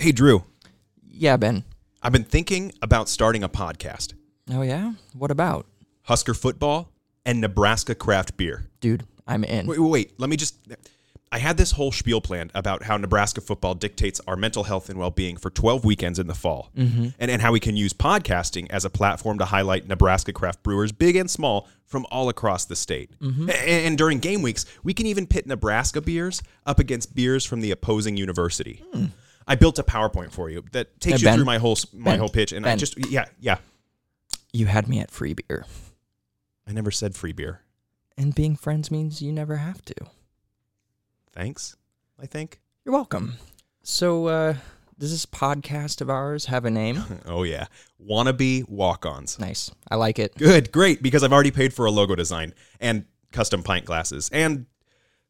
Hey, Drew, Yeah, Ben. I've been thinking about starting a podcast Oh, yeah? What about? Husker football and Nebraska craft beer. Dude, I'm in. Wait, wait, wait. Let me just. I had this whole spiel planned about how Nebraska football dictates our mental health and well being for 12 weekends in the fall, mm-hmm. and, and how we can use podcasting as a platform to highlight Nebraska craft brewers, big and small, from all across the state. Mm-hmm. A- And, during game weeks, we can even pit Nebraska beers up against beers from the opposing university. I built a PowerPoint for you that takes you Ben. through my whole my Ben. whole pitch, and I just yeah yeah. You had me at free beer. I never said free beer. And being friends means you never have to. Thanks. I think. You're welcome. So, uh, does this podcast of ours have a name? Oh yeah, wannabe walk-ons. nice. I like it. Good, great, because I've already paid for a logo design and custom pint glasses and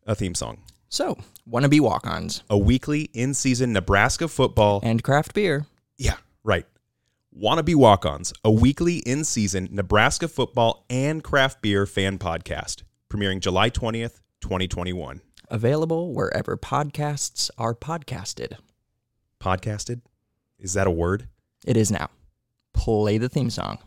a theme song. So, wannabe walk ons A weekly in-season Nebraska football. and craft beer. yeah, right. Wannabe walk-ons, a weekly in-season Nebraska football and craft beer fan podcast, premiering July 20th, 2021. Available wherever podcasts are podcasted. Podcasted? Is that a word? It is now. Play the theme song.